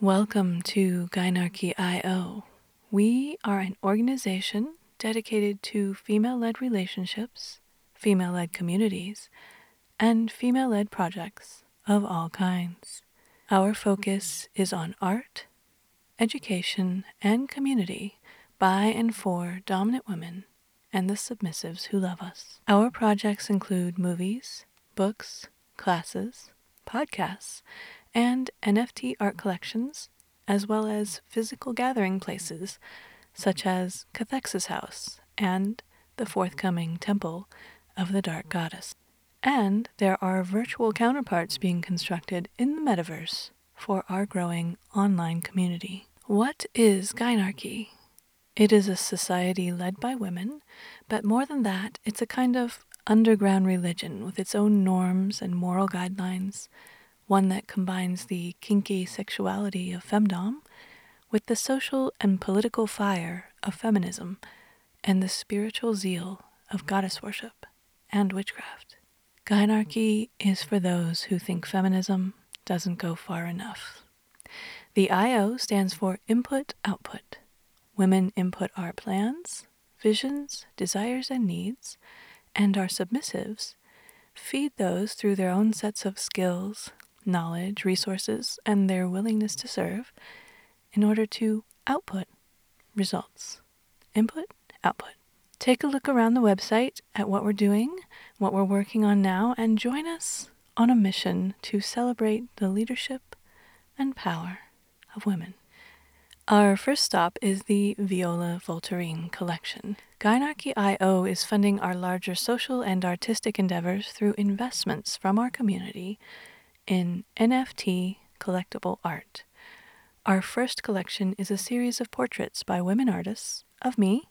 Welcome to Gynarchy.io. We are an organization dedicated to female led relationships, female led communities, and female led projects of all kinds. Our focus is on art, education, and community by and for dominant women and the submissives who love us. Our projects include movies, books, classes, podcasts, and NFT art collections, as well as physical gathering places such as Cathexis House and the forthcoming Temple of the Dark Goddess. And there are virtual counterparts being constructed in the metaverse for our growing online community. What is Gynarchy? It is a society led by women, but more than that, it's a kind of underground religion with its own norms and moral guidelines, one that combines the kinky sexuality of femdom with the social and political fire of feminism and the spiritual zeal of goddess worship and witchcraft. Gynarchy is for those who think feminism doesn't go far enough. The IO stands for Input Output. Women input our plans, visions, desires, and needs, and our submissives feed those through their own sets of skills, knowledge, resources, and their willingness to serve in order to output results. Input, output. Take a look around the website at what we're doing, what we're working on now, and join us on a mission to celebrate the leadership and power of women. Our first stop is the Viola Voltairine collection. Gynarchy.io is funding our larger social and artistic endeavors through investments from our community in NFT collectible art. Our first collection is a series of portraits by women artists of me,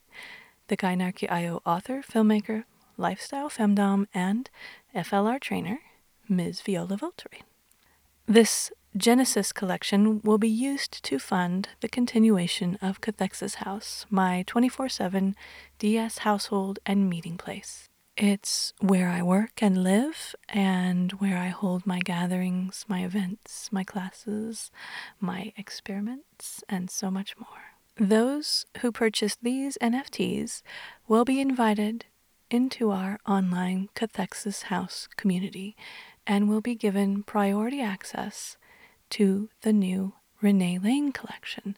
the Gynarchy.io author, filmmaker, lifestyle femdom, and FLR trainer, Ms. Viola Voltairine. This Genesis collection will be used to fund the continuation of Cathexis House, my 24 7 DS household and meeting place. It's where I work and live, and where I hold my gatherings, my events, my classes, my experiments, and so much more. Those who purchase these NFTs will be invited into our online Cathexis House community and will be given priority access to the new Renee Lane collection.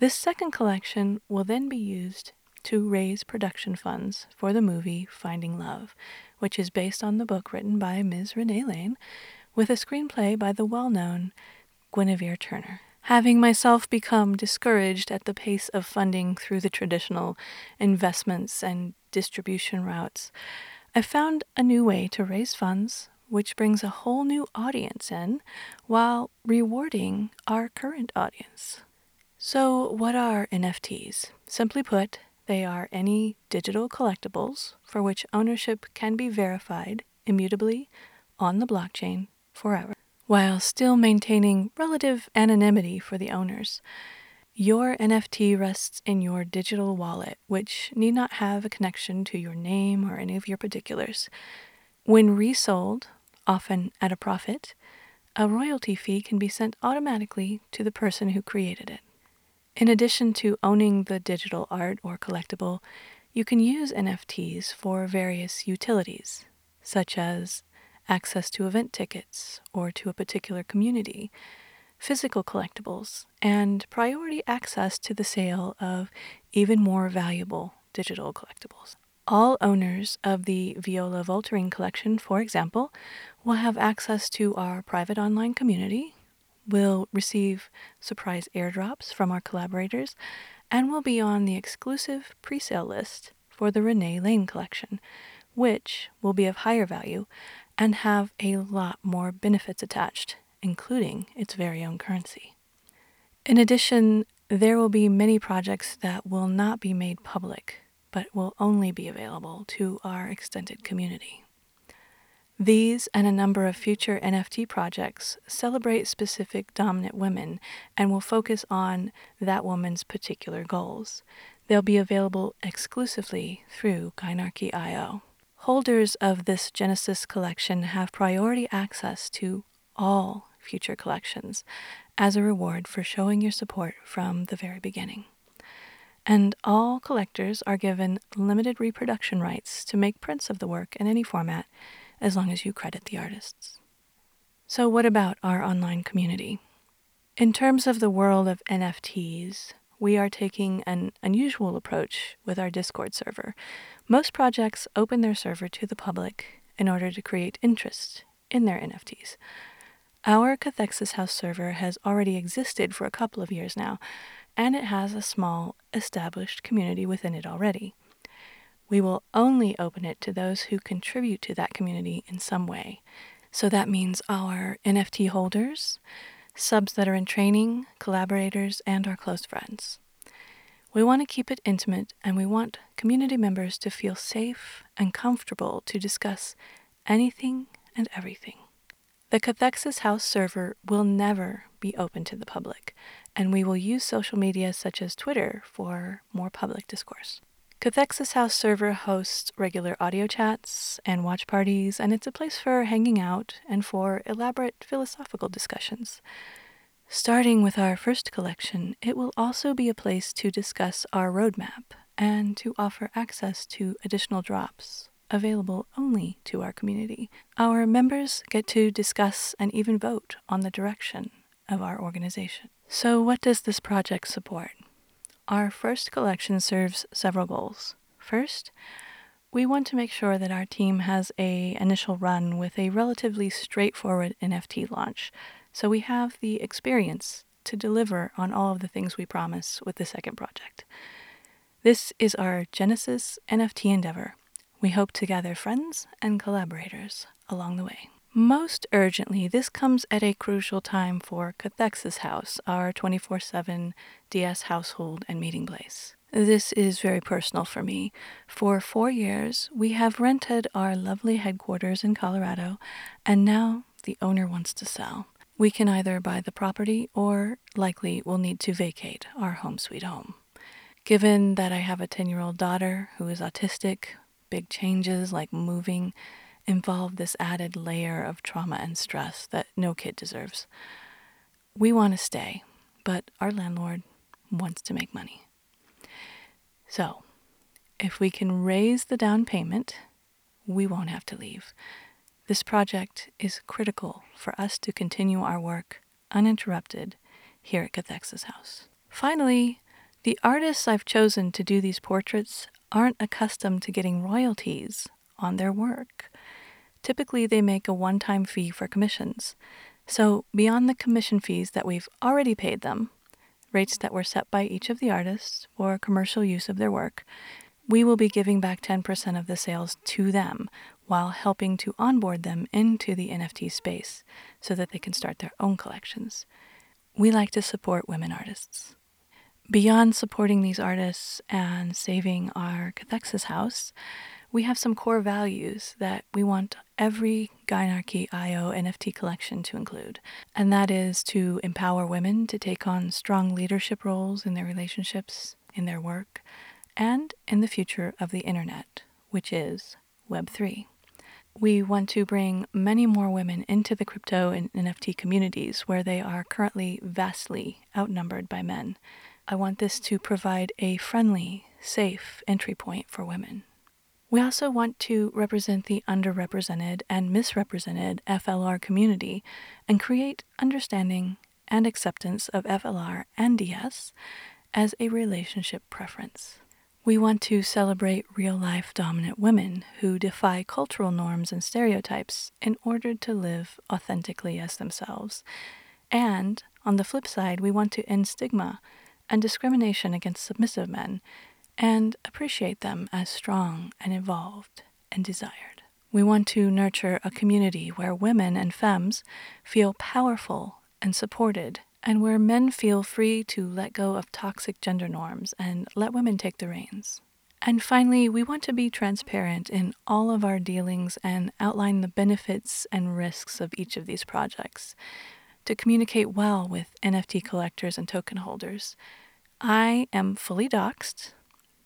This second collection will then be used to raise production funds for the movie Finding Love, which is based on the book written by Ms. Renee Lane with a screenplay by the well known Guinevere Turner. Having myself become discouraged at the pace of funding through the traditional investments and distribution routes, I found a new way to raise funds which brings a whole new audience in while rewarding our current audience. So, what are NFTs? Simply put, they are any digital collectibles for which ownership can be verified immutably on the blockchain forever, while still maintaining relative anonymity for the owners. Your NFT rests in your digital wallet, which need not have a connection to your name or any of your particulars. When resold often at a profit, a royalty fee can be sent automatically to the person who created it. In addition to owning the digital art or collectible, you can use NFTs for various utilities, such as access to event tickets or to a particular community, physical collectibles, and priority access to the sale of even more valuable digital collectibles. All owners of the Viola Voltairine collection, for example, will have access to our private online community, will receive surprise airdrops from our collaborators, and will be on the exclusive pre-sale list for the Renee Lane collection, which will be of higher value and have a lot more benefits attached, including its very own currency. In addition, there will be many projects that will not be made public but will only be available to our extended community. These and a number of future NFT projects celebrate specific dominant women and will focus on that woman's particular goals. They'll be available exclusively through Gynarchy.io. Holders of this Genesis collection have priority access to all future collections, as a reward for showing your support from the very beginning. And all collectors are given limited reproduction rights to make prints of the work in any format as long as you credit the artists. So, what about our online community? In terms of the world of NFTs, we are taking an unusual approach with our Discord server. Most projects open their server to the public in order to create interest in their NFTs. Our Cathexis House server has already existed for a couple of years now, and it has a small, established community within it already. We will only open it to those who contribute to that community in some way. So that means our NFT holders, subs that are in training, collaborators, and our close friends. We want to keep it intimate and we want community members to feel safe and comfortable to discuss anything and everything. The Cathexis House server will never be open to the public, and we will use social media such as Twitter for more public discourse. Cathexis House server hosts regular audio chats and watch parties, and it's a place for hanging out and for elaborate philosophical discussions. Starting with our first collection, it will also be a place to discuss our roadmap and to offer access to additional drops available only to our community. Our members get to discuss and even vote on the direction of our organization. So, what does this project support? Our first collection serves several goals. First, we want to make sure that our team has a initial run with a relatively straightforward NFT launch, so we have the experience to deliver on all of the things we promise with the second project. This is our Genesis NFT endeavor. We hope to gather friends and collaborators along the way. Most urgently, this comes at a crucial time for Cathexis House, our 24 7 DS household and meeting place. This is very personal for me. For four years, we have rented our lovely headquarters in Colorado, and now the owner wants to sell. We can either buy the property or likely will need to vacate our home sweet home. Given that I have a 10 year old daughter who is autistic, big changes like moving involve this added layer of trauma and stress that no kid deserves. We want to stay, but our landlord wants to make money. So, if we can raise the down payment, we won't have to leave. This project is critical for us to continue our work uninterrupted here at Cathexis House. Finally, the artists I've chosen to do these portraits aren't accustomed to getting royalties on their work. Typically, they make a one time fee for commissions. So, beyond the commission fees that we've already paid them, rates that were set by each of the artists for commercial use of their work, we will be giving back 10% of the sales to them while helping to onboard them into the NFT space so that they can start their own collections. We like to support women artists. Beyond supporting these artists and saving our cathexis house, we have some core values that we want every Gynarchy IO NFT collection to include, and that is to empower women to take on strong leadership roles in their relationships, in their work, and in the future of the internet, which is Web3. We want to bring many more women into the crypto and NFT communities where they are currently vastly outnumbered by men. I want this to provide a friendly, safe entry point for women. We also want to represent the underrepresented and misrepresented FLR community and create understanding and acceptance of FLR and DS as a relationship preference. We want to celebrate real life dominant women who defy cultural norms and stereotypes in order to live authentically as themselves. And on the flip side, we want to end stigma and discrimination against submissive men and appreciate them as strong and evolved and desired. We want to nurture a community where women and femmes feel powerful and supported, and where men feel free to let go of toxic gender norms and let women take the reins. And finally, we want to be transparent in all of our dealings and outline the benefits and risks of each of these projects to communicate well with NFT collectors and token holders. I am fully doxxed,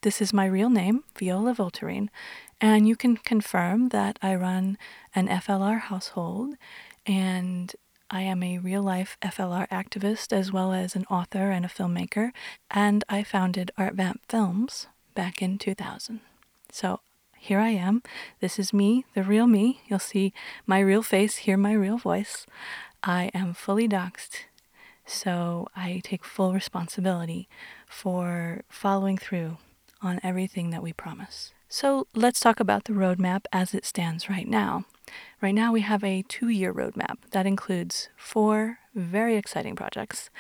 this is my real name, Viola Voltairine, and you can confirm that I run an FLR household and I am a real life FLR activist as well as an author and a filmmaker, and I founded Art Vamp Films back in 2000. So here I am. This is me, the real me. You'll see my real face, hear my real voice. I am fully doxxed, so I take full responsibility for following through on everything that we promise. So let's talk about the roadmap as it stands right now. Right now, we have a two year roadmap that includes four very exciting projects.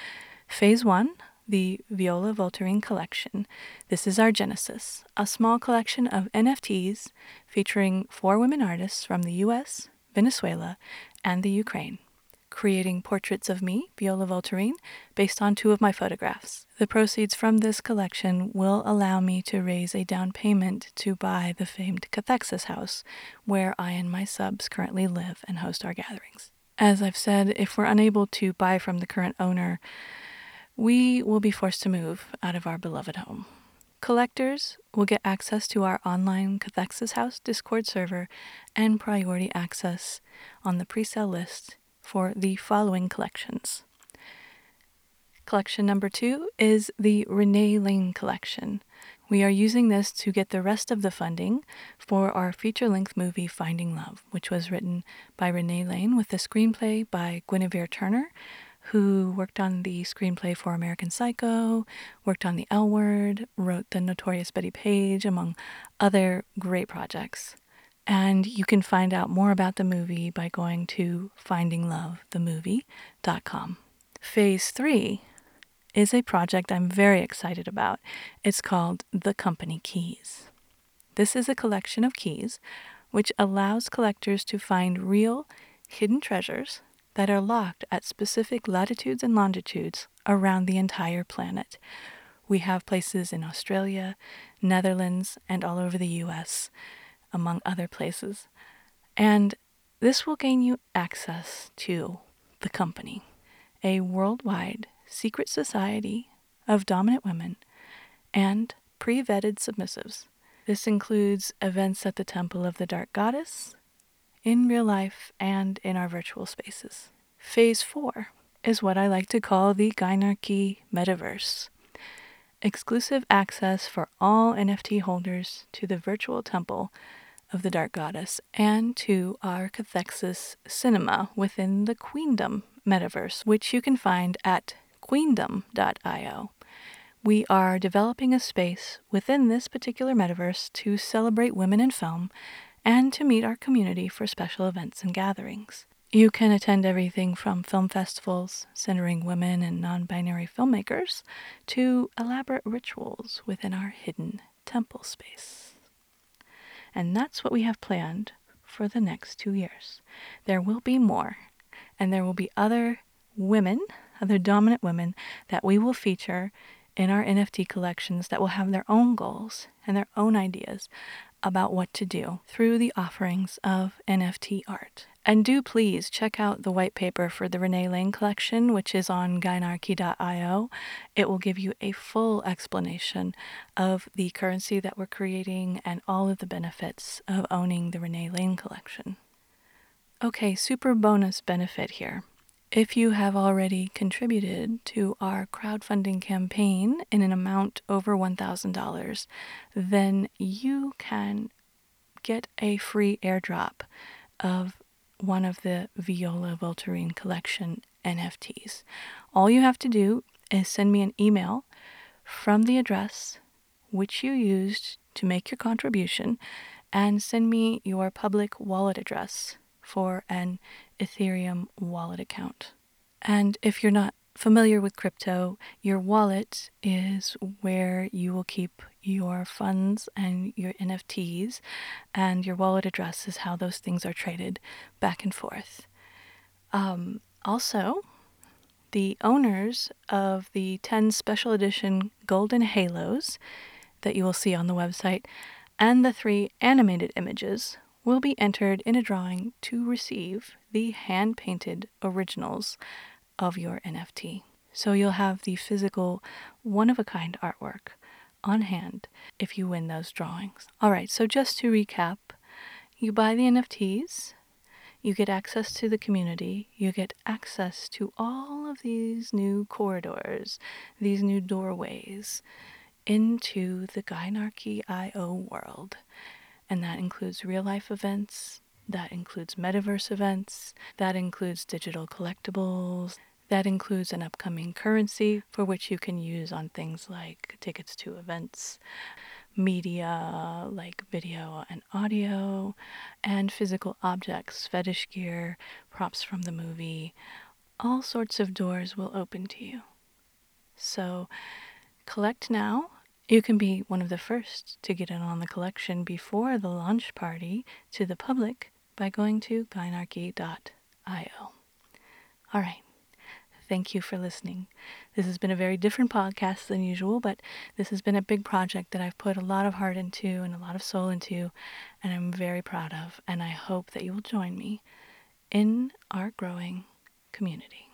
Phase one, the Viola Voltairine collection. This is our genesis, a small collection of NFTs featuring four women artists from the US, Venezuela, and the Ukraine creating portraits of me, Viola Voltairine, based on two of my photographs. The proceeds from this collection will allow me to raise a down payment to buy the famed Cathexis house, where I and my subs currently live and host our gatherings. As I've said, if we're unable to buy from the current owner, we will be forced to move out of our beloved home. Collectors will get access to our online Cathexis House Discord server and priority access on the pre-sale list for the following collections. Collection number two is the Renee Lane collection. We are using this to get the rest of the funding for our feature length movie Finding Love, which was written by Renee Lane with the screenplay by Guinevere Turner, who worked on the screenplay for American Psycho, worked on The L Word, wrote The Notorious Bettie Page, among other great projects. And you can find out more about the movie by going to findinglovethemovie.com. Phase three is a project I'm very excited about. It's called The Company Keys. This is a collection of keys which allows collectors to find real hidden treasures that are locked at specific latitudes and longitudes around the entire planet. We have places in Australia, Netherlands, and all over the US among other places. And this will gain you access to the company, a worldwide secret society of dominant women and pre vetted submissives. This includes events at the Temple of the Dark Goddess, in real life, and in our virtual spaces. Phase 4 is what I like to call the Gynarchy Metaverse. Exclusive access for all NFT holders to the virtual temple of the Dark Goddess and to our Cathexis cinema within the Queendom metaverse, which you can find at queendom.io. We are developing a space within this particular metaverse to celebrate women in film and to meet our community for special events and gatherings. You can attend everything from film festivals centering women and non binary filmmakers to elaborate rituals within our hidden temple space. And that's what we have planned for the next two years. There will be more, and there will be other women, other dominant women that we will feature in our NFT collections that will have their own goals and their own ideas about what to do through the offerings of NFT art. And do please check out the white paper for the Renee Lane collection, which is on gynarchy.io. It will give you a full explanation of the currency that we're creating and all of the benefits of owning the Renee Lane collection. Okay, super bonus benefit here. If you have already contributed to our crowdfunding campaign in an amount over $1,000, then you can get a free airdrop of one of the Viola Voltairine collection NFTs. All you have to do is send me an email from the address which you used to make your contribution and send me your public wallet address for an Ethereum wallet account. And if you're not familiar with crypto, your wallet is where you will keep your funds and your NFTs, and your wallet address is how those things are traded back and forth. Um, also, the owners of the 10 special edition Golden Halos that you will see on the website and the three animated images will be entered in a drawing to receive the hand painted originals of your NFT. So you'll have the physical, one of a kind artwork on hand if you win those drawings. All right, so just to recap, you buy the NFTs, You get access to the community. You get access to all of these new corridors, these new doorways into the Gynarchy IO world. And that includes real life events, that includes metaverse events, that includes digital collectibles, that includes an upcoming currency for which you can use on things like tickets to events, media like video and audio, and physical objects, fetish gear, props from the movie. All sorts of doors will open to you. So collect now. You can be one of the first to get in on the collection before the launch party to the public by going to gynarchy.io. All right. Thank you for listening. This has been a very different podcast than usual, but this has been a big project that I've put a lot of heart into and a lot of soul into, and I'm very proud of. And I hope that you will join me in our growing community.